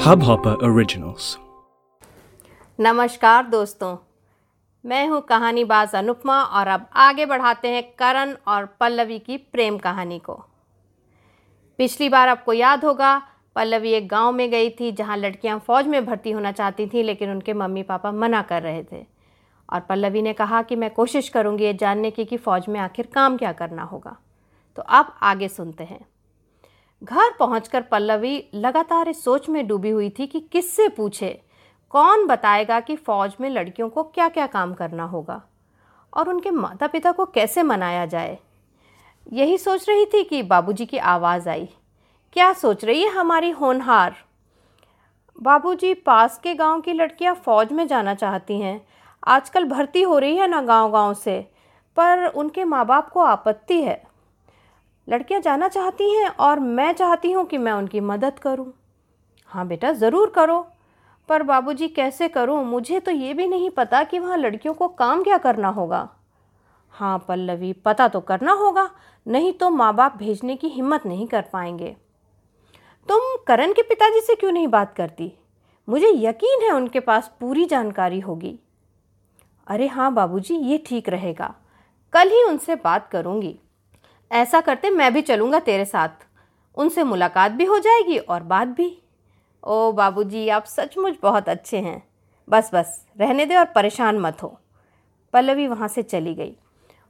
Hubhopper Originals. नमस्कार दोस्तों, मैं हूँ कहानीबाज अनुपमा और अब आगे बढ़ाते हैं करण और पल्लवी की प्रेम कहानी को। पिछली बार आपको याद होगा, पल्लवी एक गाँव में गई थी जहाँ लड़कियाँ फ़ौज में भर्ती होना चाहती थी, लेकिन उनके मम्मी पापा मना कर रहे थे। और पल्लवी ने कहा कि मैं कोशिश करूँगी ये जानने की कि फ़ौज में आखिर काम क्या करना होगा। तो अब आगे सुनते हैं। घर पहुंचकर पल्लवी लगातार इस सोच में डूबी हुई थी कि किससे पूछे? कौन बताएगा कि फ़ौज में लड़कियों को क्या क्या काम करना होगा? और उनके माता पिता को कैसे मनाया जाए? यही सोच रही थी कि बाबूजी की आवाज़ आई। क्या सोच रही है हमारी होनहार? बाबूजी पास के गाँव की लड़कियाँ फ़ौज में जाना चाहती हैं। आजकल भर्ती हो रही है ना गाँव गाँव से, पर उनके माँ बाप को आपत्ति है। लड़कियाँ जाना चाहती हैं और मैं चाहती हूँ कि मैं उनकी मदद करूँ। हाँ बेटा, ज़रूर करो। पर बाबूजी, कैसे करूँ? मुझे तो ये भी नहीं पता कि वहाँ लड़कियों को काम क्या करना होगा। हाँ पल्लवी, पता तो करना होगा, नहीं तो माँ बाप भेजने की हिम्मत नहीं कर पाएँगे। तुम करण के पिताजी से क्यों नहीं बात करती? मुझे यकीन है उनके पास पूरी जानकारी होगी। अरे हाँ बाबूजी, ये ठीक रहेगा। कल ही उनसे बात करूँगी। ऐसा करते मैं भी चलूँगा तेरे साथ। उनसे मुलाकात भी हो जाएगी और बात भी। ओ बाबूजी, आप सचमुच बहुत अच्छे हैं। बस बस, रहने दे और परेशान मत हो। पल्लवी वहाँ से चली गई।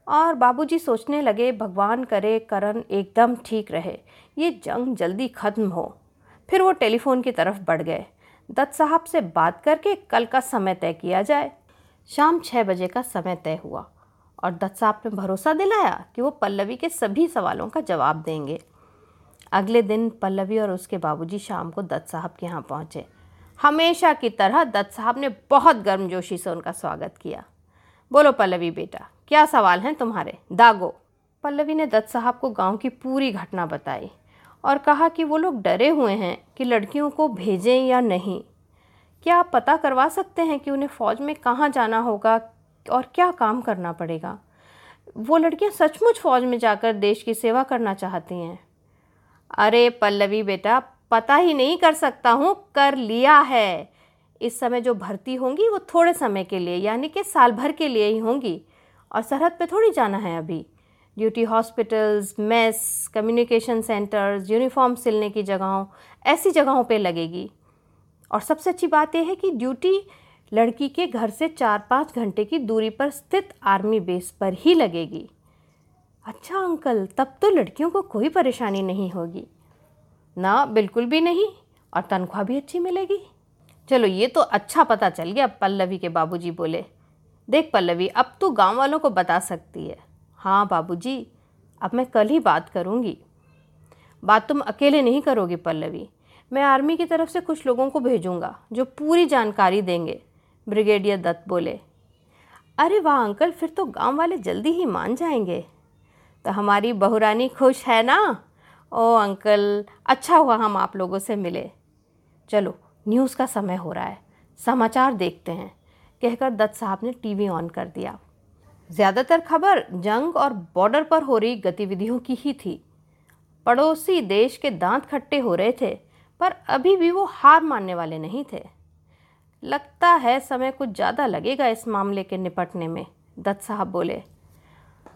और बाबूजी सोचने लगे, भगवान करे, करण एकदम ठीक रहे। ये जंग जल्दी ख़त्म हो। फिर वो टेलीफोन की तरफ़ बढ़ गए। दत्त साहब से बात करके कल का समय तय किया जाए। शाम छः बजे का समय तय हुआ। और दत्त साहब ने भरोसा दिलाया कि वो पल्लवी के सभी सवालों का जवाब देंगे। अगले दिन पल्लवी और उसके बाबूजी शाम को दत्त साहब के यहाँ पहुँचे। हमेशा की तरह दत्त साहब ने बहुत गर्मजोशी से उनका स्वागत किया। बोलो पल्लवी बेटा, क्या सवाल हैं तुम्हारे? दागो। पल्लवी ने दत्त साहब को गाँव की पूरी घटना बताई और कहा कि वो लोग डरे हुए हैं कि लड़कियों को भेजें या नहीं। क्या आप पता करवा सकते हैं कि उन्हें फ़ौज में कहाँ जाना होगा और क्या काम करना पड़ेगा? वो लड़कियाँ सचमुच फ़ौज में जाकर देश की सेवा करना चाहती हैं। अरे पल्लवी बेटा, पता ही नहीं कर सकता हूँ, कर लिया है। इस समय जो भर्ती होंगी वो थोड़े समय के लिए, यानी कि साल भर के लिए ही होंगी। और सरहद पे थोड़ी जाना है अभी। Duty hospitals, mess, communication centres, uniform सिलने की जगहों, ऐसी जगहों पे लगेगी। और सबसे अच्छी बात यह है कि ड्यूटी लड़की के घर से चार पाँच घंटे की दूरी पर स्थित आर्मी बेस पर ही लगेगी। अच्छा अंकल, तब तो लड़कियों को कोई परेशानी नहीं होगी। ना, बिल्कुल भी नहीं, और तनख्वाह भी अच्छी मिलेगी। चलो, ये तो अच्छा पता चल गया पल्लवी के बाबूजी बोले। देख पल्लवी, अब तू गाँव वालों को बता सकती है। हाँ बाबूजी, अब मैं कल ही बात करूँगी। बात तुम अकेले नहीं करोगी, पल्लवी। मैं आर्मी की तरफ़ से कुछ लोगों को भेजूँगा, जो पूरी जानकारी देंगे। ब्रिगेडियर दत्त बोले, अरे वाह अंकल, फिर तो गाँव वाले जल्दी ही मान जाएँगे। तो हमारी बहुरानी खुश है ना? ओ अंकल अच्छा हुआ हम आप लोगों से मिले। चलो, न्यूज़ का समय हो रहा है। समाचार देखते हैं, कहकर दत्त साहब ने टीवी ऑन कर दिया। ज़्यादातर खबर जंग और बॉर्डर पर हो रही गतिविधियों की ही थी। पड़ोसी देश के दांत खट्टे हो रहे थे, पर अभी भी वो हार मानने वाले नहीं थे। लगता है समय कुछ ज़्यादा लगेगा इस मामले के निपटने में, दत्त साहब बोले।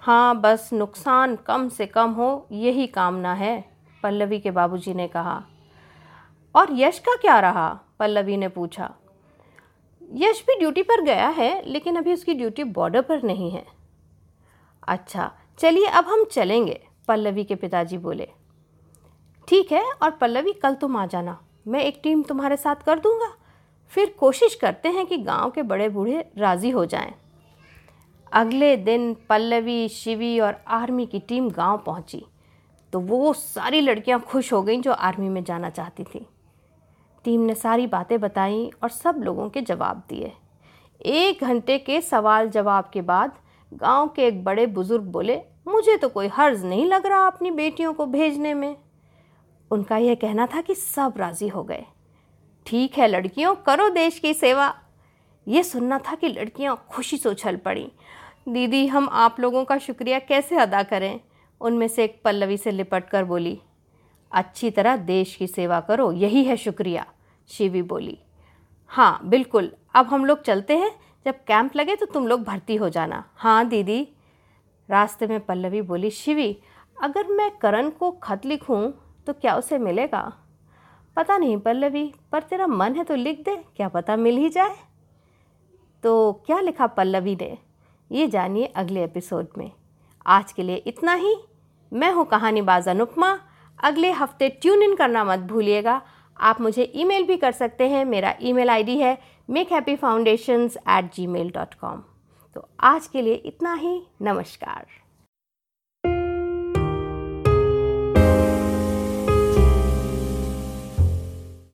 हाँ बस नुकसान कम से कम हो, यही कामना है, पल्लवी के बाबूजी ने कहा। और यश का क्या रहा? पल्लवी ने पूछा। यश भी ड्यूटी पर गया है, लेकिन अभी उसकी ड्यूटी बॉर्डर पर नहीं है। अच्छा चलिए अब हम चलेंगे, पल्लवी के पिताजी बोले। ठीक है, और पल्लवी, कल तुम आ जाना। मैं एक टीम तुम्हारे साथ कर दूँगा। फिर कोशिश करते हैं कि गाँव के बड़े बूढ़े राज़ी हो जाएँ। अगले दिन पल्लवी, शिवी और आर्मी की टीम गाँव पहुँची तो वो सारी लड़कियाँ खुश हो गईं जो आर्मी में जाना चाहती थी। टीम ने सारी बातें बताई और सब लोगों के जवाब दिए। एक घंटे के सवाल जवाब के बाद गाँव के एक बड़े बुज़ुर्ग बोले, मुझे तो कोई हर्ज नहीं लग रहा अपनी बेटियों को भेजने में। उनका यह कहना था कि सब राज़ी हो गए। ठीक है, लड़कियों, करो देश की सेवा। ये सुनना था कि लड़कियाँ खुशी से उछल पड़ी। दीदी, हम आप लोगों का शुक्रिया कैसे अदा करें? उनमें से एक पल्लवी से लिपट कर बोली, अच्छी तरह देश की सेवा करो, यही है शुक्रिया। शिवी बोली हाँ बिल्कुल। अब हम लोग चलते हैं। जब कैंप लगे तो तुम लोग भर्ती हो जाना। हाँ दीदी। रास्ते में पल्लवी बोली, शिवी, अगर मैं करण को खत लिखूं तो क्या उसे मिलेगा? पता नहीं पल्लवी, पर तेरा मन है तो लिख दे, क्या पता मिल ही जाए। तो क्या लिखा पल्लवी ने? ये जानिए अगले एपिसोड में। आज के लिए इतना ही। मैं हूँ कहानीबाज अनुपमा अगले हफ़्ते ट्यून इन करना मत भूलिएगा। आप मुझे ईमेल भी कर सकते हैं। मेरा ईमेल आईडी है make happy foundations at Gmail dot com तो आज के लिए इतना ही। नमस्कार।